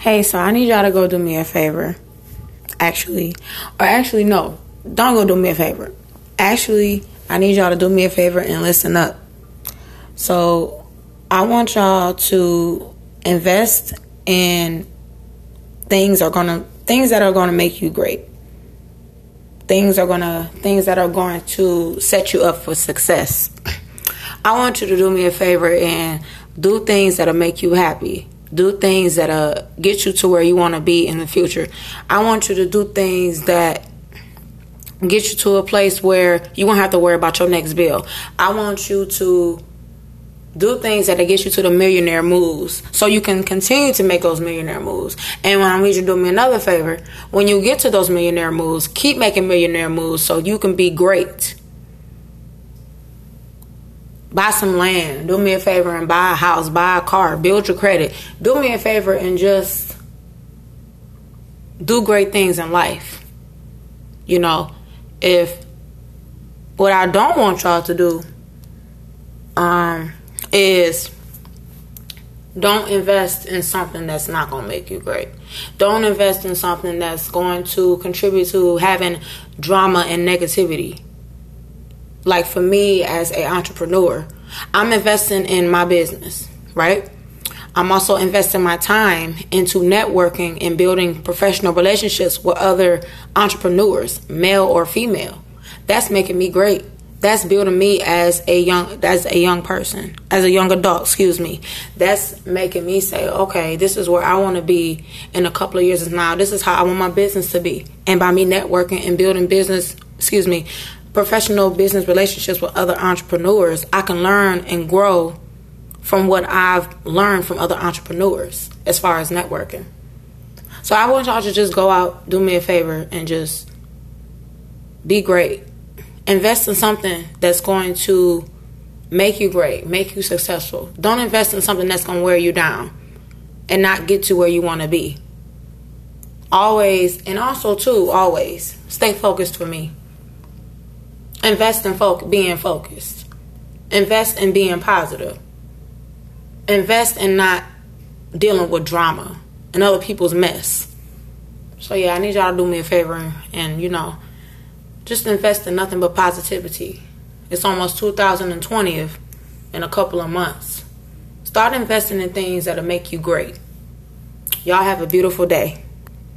Hey, so I need y'all to go do me a favor. Actually, or actually, no, don't go do me a favor. Actually, I need y'all to do me a favor and listen up. So, I want y'all to invest in things are gonna things that are gonna make you great. Things are gonna things that are going to set you up for success. I want you to do me a favor and do things that'll make you happy. Do things that'll uh, get you to where you want to be in the future. I want you to do things that get you to a place where you won't have to worry about your next bill. I want you to do things that get you to the millionaire moves so you can continue to make those millionaire moves. And when I need you to do me another favor, when you get to those millionaire moves, keep making millionaire moves so you can be great. Buy some land. Do me a favor and buy a house, buy a car, build your credit. Do me a favor and just do great things in life. You know, if what I don't want y'all to do um is don't invest in something that's not going to make you great. Don't invest in something that's going to contribute to having drama and negativity. Like for me as an entrepreneur, I'm investing in my business, right? I'm also investing my time into networking and building professional relationships with other entrepreneurs, male or female. That's making me great that's building me as a young as a young person as a young adult excuse me that's making me say okay this is where i want to be in a couple of years now this is how i want my business to be and by me networking and building business excuse me professional business relationships with other entrepreneurs i can learn and grow from what i've learned from other entrepreneurs as far as networking so i want y'all to just go out do me a favor and just be great invest in something that's going to make you great, make you successful. Don't invest in something that's going to wear you down and not get to where you want to be. Always, and also too, always stay focused for me. Invest in focus, being focused. Invest in being positive. Invest in not dealing with drama and other people's mess. So yeah, I need y'all to do me a favor and you know just invest in nothing but positivity. It's almost 2020 in a couple of months. Start investing in things that'll make you great. Y'all have a beautiful day.